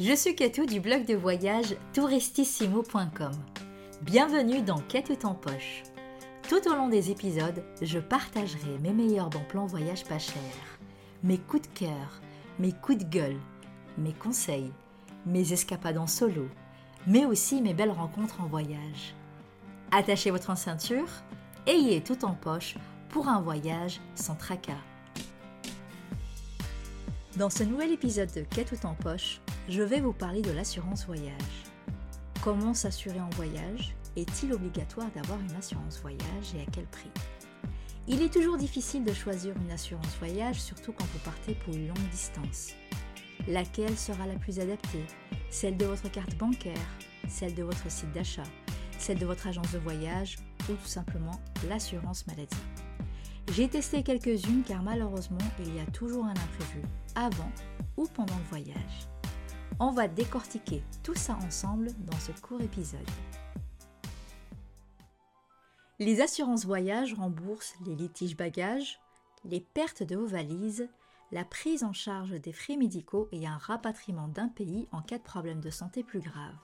Je suis Katou du blog de voyage touristissimo.com. Bienvenue dans Quête en poche. Tout au long des épisodes, je partagerai mes meilleurs bons plans voyage pas cher, mes coups de cœur, mes coups de gueule, mes conseils, mes escapades en solo, mais aussi mes belles rencontres en voyage. Attachez votre ceinture, ayez tout en poche pour un voyage sans tracas. Dans ce nouvel épisode de Quête en poche, je vais vous parler de l'assurance voyage. Comment s'assurer en voyage? Est-il obligatoire d'avoir une assurance voyage et à quel prix? Il est toujours difficile de choisir une assurance voyage, surtout quand vous partez pour une longue distance. Laquelle sera la plus adaptée? Celle de votre carte bancaire Celle de votre site d'achat Celle de votre agence de voyage Ou tout simplement l'assurance maladie? J'ai testé quelques-unes car malheureusement il y a toujours un imprévu, avant ou pendant le voyage. On va décortiquer tout ça ensemble dans ce court épisode. Les assurances voyage remboursent les litiges bagages, les pertes de vos valises, la prise en charge des frais médicaux et un rapatriement d'un pays en cas de problème de santé plus grave.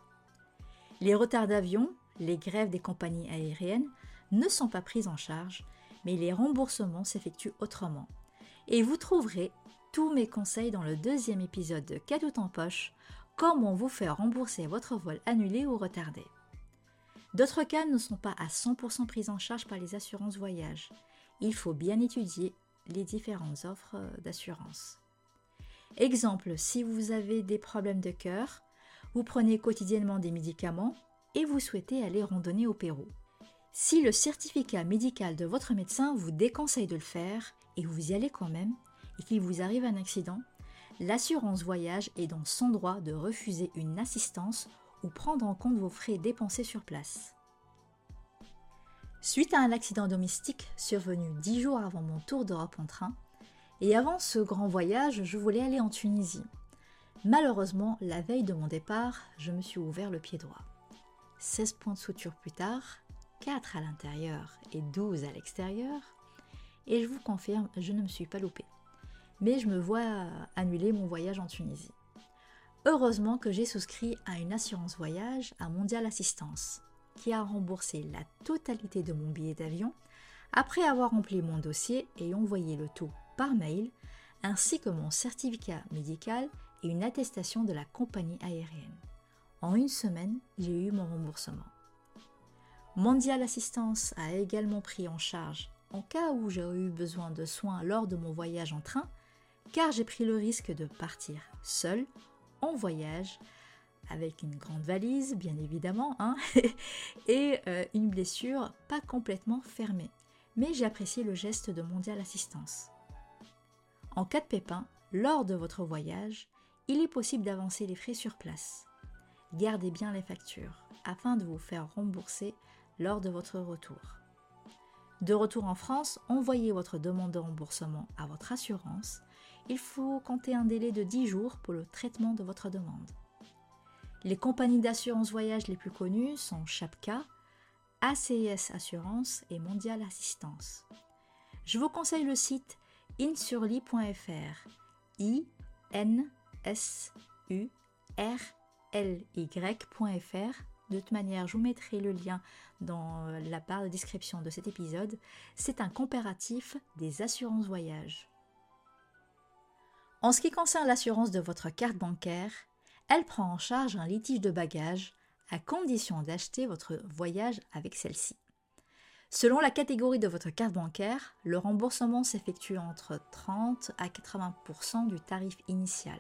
Les retards d'avion, les grèves des compagnies aériennes ne sont pas prises en charge, mais les remboursements s'effectuent autrement. Et vous trouverez tous mes conseils dans le deuxième épisode de Cadeau en poche, comment vous faire rembourser votre vol annulé ou retardé. D'autres cas ne sont pas à 100% pris en charge par les assurances voyage. Il faut bien étudier les différentes offres d'assurance. Exemple, si vous avez des problèmes de cœur, vous prenez quotidiennement des médicaments et vous souhaitez aller randonner au Pérou. Si le certificat médical de votre médecin vous déconseille de le faire et vous y allez quand même, et qu'il vous arrive un accident, l'assurance voyage est dans son droit de refuser une assistance ou prendre en compte vos frais dépensés sur place. Suite à un accident domestique survenu dix jours avant mon tour d'Europe en train, et avant ce grand voyage, je voulais aller en Tunisie. Malheureusement, la veille de mon départ, je me suis ouvert le pied droit. 16 points de suture plus tard, 4 à l'intérieur et 12 à l'extérieur, et je vous confirme, je ne me suis pas loupé mais je me vois annuler mon voyage en Tunisie. Heureusement que j'ai souscrit à une assurance voyage à Mondial Assistance, qui a remboursé la totalité de mon billet d'avion après avoir rempli mon dossier et envoyé le tout par mail, ainsi que mon certificat médical et une attestation de la compagnie aérienne. En une semaine, j'ai eu mon remboursement. Mondial Assistance a également pris en charge, en cas où j'aurais eu besoin de soins lors de mon voyage en train, car j'ai pris le risque de partir seul en voyage avec une grande valise, bien évidemment, hein, et euh, une blessure pas complètement fermée. Mais j'ai apprécié le geste de Mondial Assistance. En cas de pépin, lors de votre voyage, il est possible d'avancer les frais sur place. Gardez bien les factures afin de vous faire rembourser lors de votre retour. De retour en France, envoyez votre demande de remboursement à votre assurance il faut compter un délai de 10 jours pour le traitement de votre demande. Les compagnies d'assurance voyage les plus connues sont Chapka, ACS Assurance et Mondial Assistance. Je vous conseille le site insurly.fr i n s u r l y.fr. De toute manière, je vous mettrai le lien dans la barre de description de cet épisode. C'est un comparatif des assurances voyage. En ce qui concerne l'assurance de votre carte bancaire, elle prend en charge un litige de bagages à condition d'acheter votre voyage avec celle-ci. Selon la catégorie de votre carte bancaire, le remboursement s'effectue entre 30 à 80% du tarif initial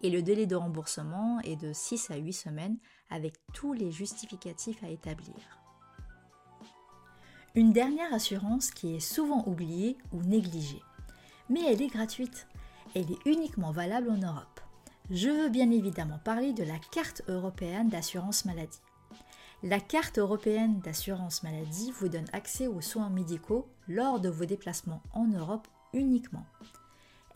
et le délai de remboursement est de 6 à 8 semaines avec tous les justificatifs à établir. Une dernière assurance qui est souvent oubliée ou négligée, mais elle est gratuite elle est uniquement valable en Europe. Je veux bien évidemment parler de la carte européenne d'assurance maladie. La carte européenne d'assurance maladie vous donne accès aux soins médicaux lors de vos déplacements en Europe uniquement.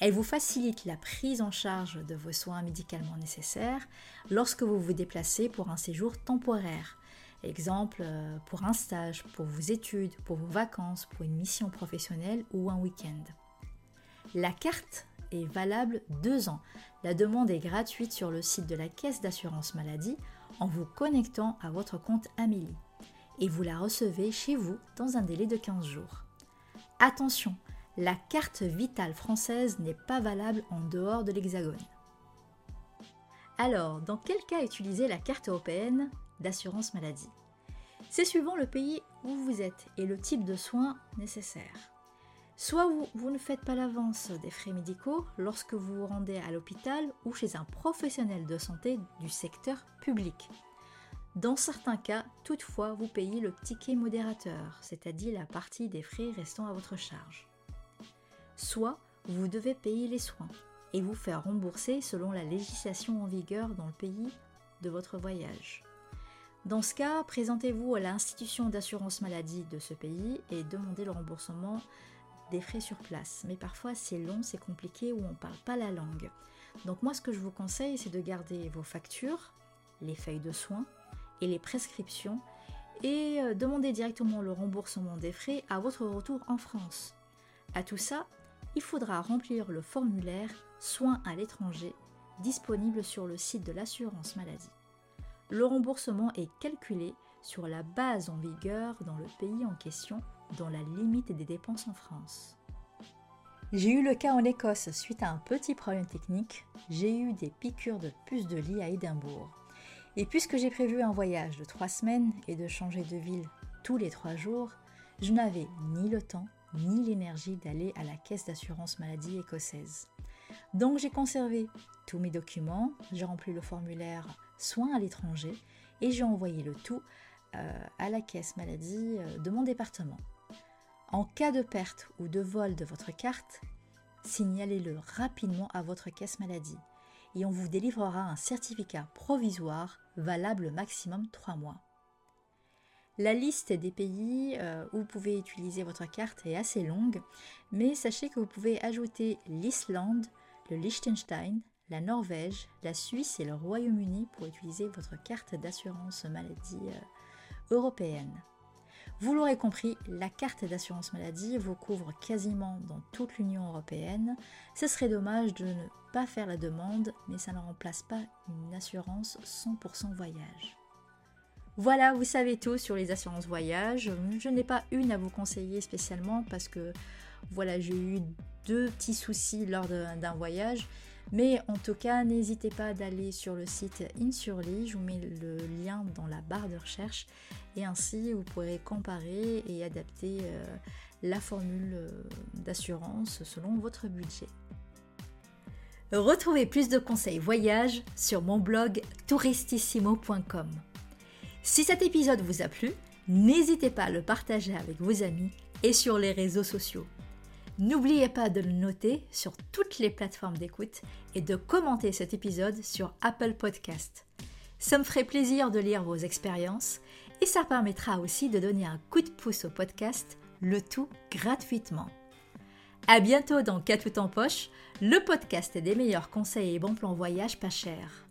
Elle vous facilite la prise en charge de vos soins médicalement nécessaires lorsque vous vous déplacez pour un séjour temporaire. Exemple, euh, pour un stage, pour vos études, pour vos vacances, pour une mission professionnelle ou un week-end. La carte est valable deux ans. La demande est gratuite sur le site de la caisse d'assurance maladie en vous connectant à votre compte Amélie. Et vous la recevez chez vous dans un délai de 15 jours. Attention, la carte vitale française n'est pas valable en dehors de l'Hexagone. Alors, dans quel cas utiliser la carte européenne d'assurance maladie? C'est suivant le pays où vous êtes et le type de soins nécessaires. Soit vous, ne faites pas l'avance des frais médicaux lorsque vous vous rendez à l'hôpital ou chez un professionnel de santé du secteur public. Dans certains cas, toutefois, vous payez le ticket modérateur, c'est-à-dire la partie des frais restant à votre charge. Soit vous devez payer les soins et vous faire rembourser selon la législation en vigueur dans le pays de votre voyage. Dans ce cas, présentez-vous à l'institution d'assurance maladie de ce pays et demandez le remboursement des frais sur place. Mais parfois c'est long, c'est compliqué ou on ne parle pas la langue. Donc moi ce que je vous conseille c'est de garder vos factures, les feuilles de soins et les prescriptions et euh, demander directement le remboursement des frais à votre retour en France. À tout ça, il faudra remplir le formulaire Soins à l'étranger disponible sur le site de l'assurance maladie. Le remboursement est calculé sur la base en vigueur dans le pays en question dans la limite des dépenses en France. J'ai eu le cas en Écosse suite à un petit problème technique. J'ai eu des piqûres de puces de lit à Édimbourg. Et puisque j'ai prévu un voyage de trois semaines et de changer de ville tous les trois jours, je n'avais ni le temps ni l'énergie d'aller à la caisse d'assurance maladie écossaise. Donc j'ai conservé tous mes documents, j'ai rempli le formulaire soins à l'étranger et j'ai envoyé le tout euh, à la caisse maladie euh, de mon département. En cas de perte ou de vol de votre carte, signalez-le rapidement à votre caisse maladie et on vous délivrera un certificat provisoire valable maximum 3 mois. La liste des pays euh, où vous pouvez utiliser votre carte est assez longue, mais sachez que vous pouvez ajouter l'Islande, le Liechtenstein, la Norvège, la Suisse et le Royaume-Uni pour utiliser votre carte d'assurance maladie euh, européenne. Vous l'aurez compris, la carte d'assurance maladie vous couvre quasiment dans toute l'Union européenne. Ce serait dommage de ne pas faire la demande, mais ça ne remplace pas une assurance 100% voyage. Voilà, vous savez tout sur les assurances voyage. Je n'ai pas une à vous conseiller spécialement parce que voilà, j'ai eu deux petits soucis lors d'un voyage mais en tout cas, n'hésitez pas d'aller sur le site Insurly, je vous mets le lien dans la barre de recherche et ainsi vous pourrez comparer et adapter euh, la formule euh, d'assurance selon votre budget. Retrouvez plus de conseils voyage sur mon blog touristissimo.com. Si cet épisode vous a plu, n'hésitez pas à le partager avec vos amis et sur les réseaux sociaux. N'oubliez pas de le noter sur toutes les plateformes d'écoute et de commenter cet épisode sur Apple Podcast. Ça me ferait plaisir de lire vos expériences et ça permettra aussi de donner un coup de pouce au podcast, le tout gratuitement. À bientôt dans 4 tout en poche, le podcast des meilleurs conseils et bons plans voyage pas chers.